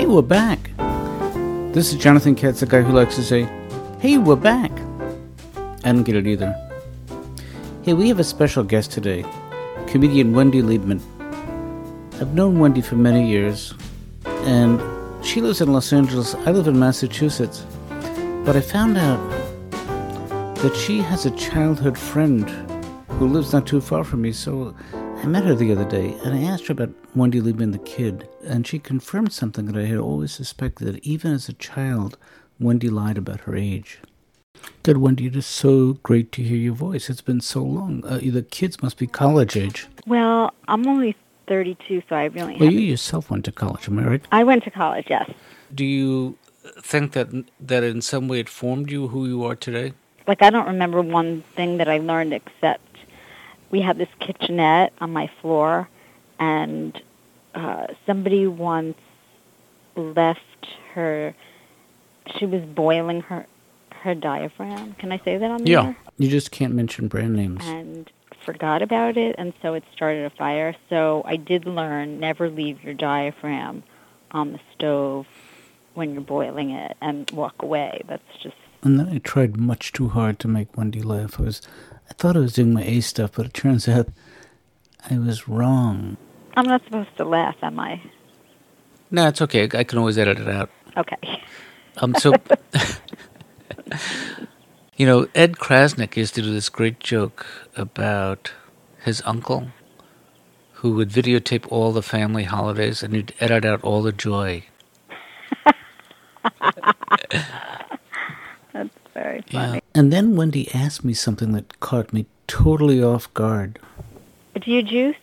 Hey, we're back. This is Jonathan Katz, the guy who likes to say, Hey, we're back. I don't get it either. Hey, we have a special guest today, comedian Wendy Liebman. I've known Wendy for many years, and she lives in Los Angeles. I live in Massachusetts. But I found out that she has a childhood friend who lives not too far from me, so I met her the other day and I asked her about Wendy Liebman the kid, and she confirmed something that I had always suspected that even as a child, Wendy lied about her age. Good, Wendy, it is so great to hear your voice. It's been so long. Uh, the kids must be college age. Well, I'm only 32, so I really. Well, you yourself went to college, am I right? I went to college, yes. Do you think that that in some way it formed you who you are today? Like I don't remember one thing that I learned except we had this kitchenette on my floor, and uh, somebody once left her. She was boiling her her diaphragm. Can I say that on the yeah. air? You just can't mention brand names. And forgot about it, and so it started a fire. So I did learn never leave your diaphragm on the stove when you're boiling it, and walk away. That's just. And then I tried much too hard to make Wendy laugh. I was I thought I was doing my A stuff, but it turns out I was wrong. I'm not supposed to laugh, am I? No, it's okay. I can always edit it out. Okay. Um. So, you know, Ed Crasnick used to do this great joke about his uncle, who would videotape all the family holidays and he'd edit out all the joy. That's very funny. Yeah. And then Wendy asked me something that caught me totally off guard. Do you juice?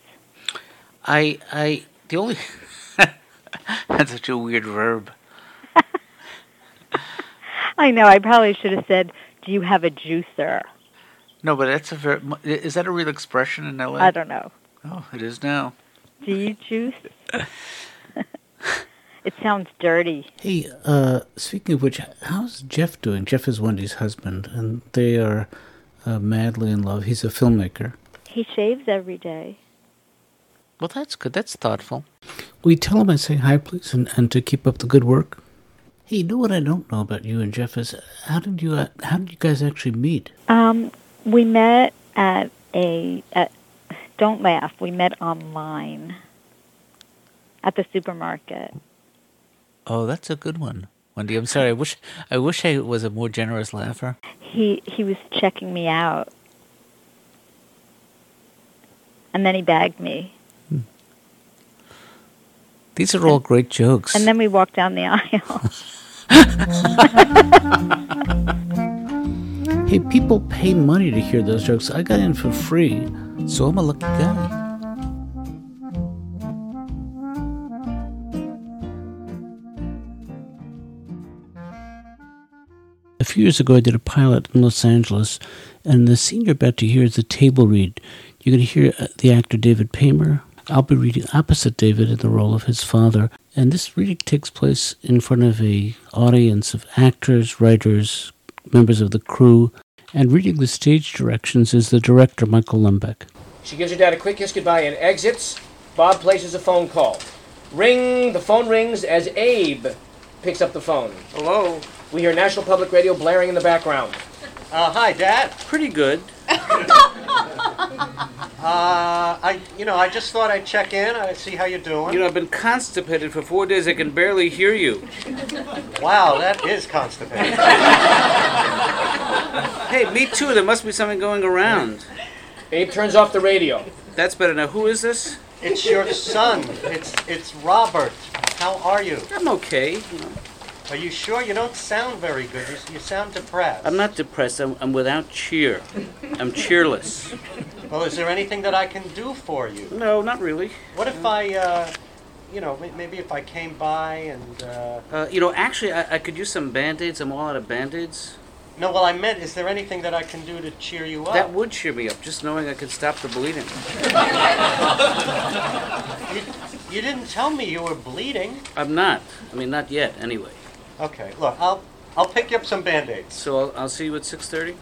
I, I, the only, that's such a weird verb. I know. I probably should have said, "Do you have a juicer?" No, but that's a very. Is that a real expression in LA? I don't know. Oh, it is now. Do you juice? it sounds dirty. Hey, uh, speaking of which, how's Jeff doing? Jeff is Wendy's husband, and they are uh, madly in love. He's a filmmaker. He shaves every day. Well, that's good. That's thoughtful. Will you tell him I say hi, please, and, and to keep up the good work? Hey, you know what I don't know about you and Jeff is how did you uh, how did you guys actually meet? Um, we met at a at, don't laugh. We met online at the supermarket. Oh, that's a good one, Wendy. I'm sorry. I wish I wish I was a more generous laugher. He he was checking me out, and then he bagged me. Hmm. These are all great jokes. And then we walked down the aisle. hey, people pay money to hear those jokes. I got in for free, so I'm a lucky guy. Few years ago, I did a pilot in Los Angeles, and the scene you're about to hear is a table read. You're going to hear uh, the actor David Paymer. I'll be reading opposite David in the role of his father, and this reading takes place in front of a audience of actors, writers, members of the crew, and reading the stage directions is the director, Michael Lembeck. She gives her dad a quick kiss goodbye and exits. Bob places a phone call. Ring, the phone rings as Abe picks up the phone. Hello? We hear National Public Radio blaring in the background. Uh, hi, Dad. Pretty good. Uh, I, you know, I just thought I'd check in. I see how you're doing. You know, I've been constipated for four days. I can barely hear you. Wow, that is constipated. hey, me too. There must be something going around. Abe turns off the radio. That's better. Now, who is this? It's your son. It's it's Robert. How are you? I'm okay. You know. Are you sure? You don't sound very good. You, you sound depressed. I'm not depressed. I'm, I'm without cheer. I'm cheerless. Well, is there anything that I can do for you? No, not really. What if I, uh, you know, maybe if I came by and. Uh, uh, you know, actually, I, I could use some band aids. I'm all out of band aids. No, well, I meant, is there anything that I can do to cheer you up? That would cheer me up, just knowing I could stop the bleeding. you, you didn't tell me you were bleeding. I'm not. I mean, not yet, anyway. Okay, look, I'll I'll pick you up some band-aids. So I'll, I'll see you at 6.30?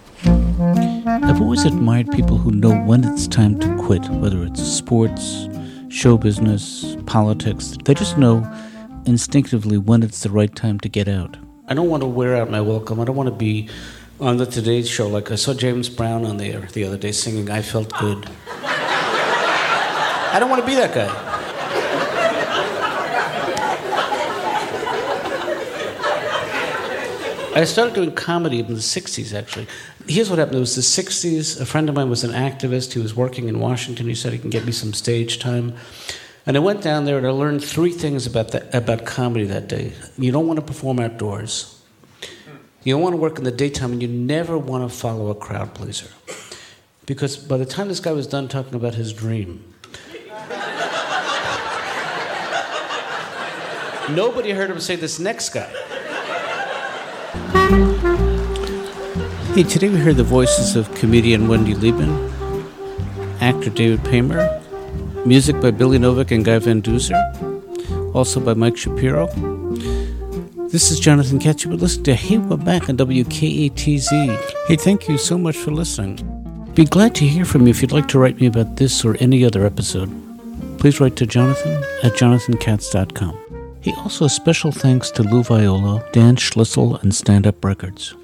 I've always admired people who know when it's time to quit, whether it's sports, show business, politics. They just know instinctively when it's the right time to get out. I don't want to wear out my welcome. I don't want to be on the Today Show like I saw James Brown on there the other day singing I Felt Good. I don't want to be that guy. I started doing comedy in the 60s, actually. Here's what happened. It was the 60s. A friend of mine was an activist. He was working in Washington. He said he can get me some stage time. And I went down there and I learned three things about, the, about comedy that day. You don't want to perform outdoors. You don't want to work in the daytime, and you never want to follow a crowd pleaser. Because by the time this guy was done talking about his dream, nobody heard him say this next guy. Hey, today we heard the voices of comedian Wendy Liebman, actor David Paymer, music by Billy Novick and Guy Van Duser, also by Mike Shapiro. This is Jonathan Katz. You listen to Hey, we're back on WKATZ. Hey, thank you so much for listening. Be glad to hear from you if you'd like to write me about this or any other episode. Please write to Jonathan at jonathankatz.com. Hey, also special thanks to Lou Viola, Dan Schlissel, and Stand Up Records.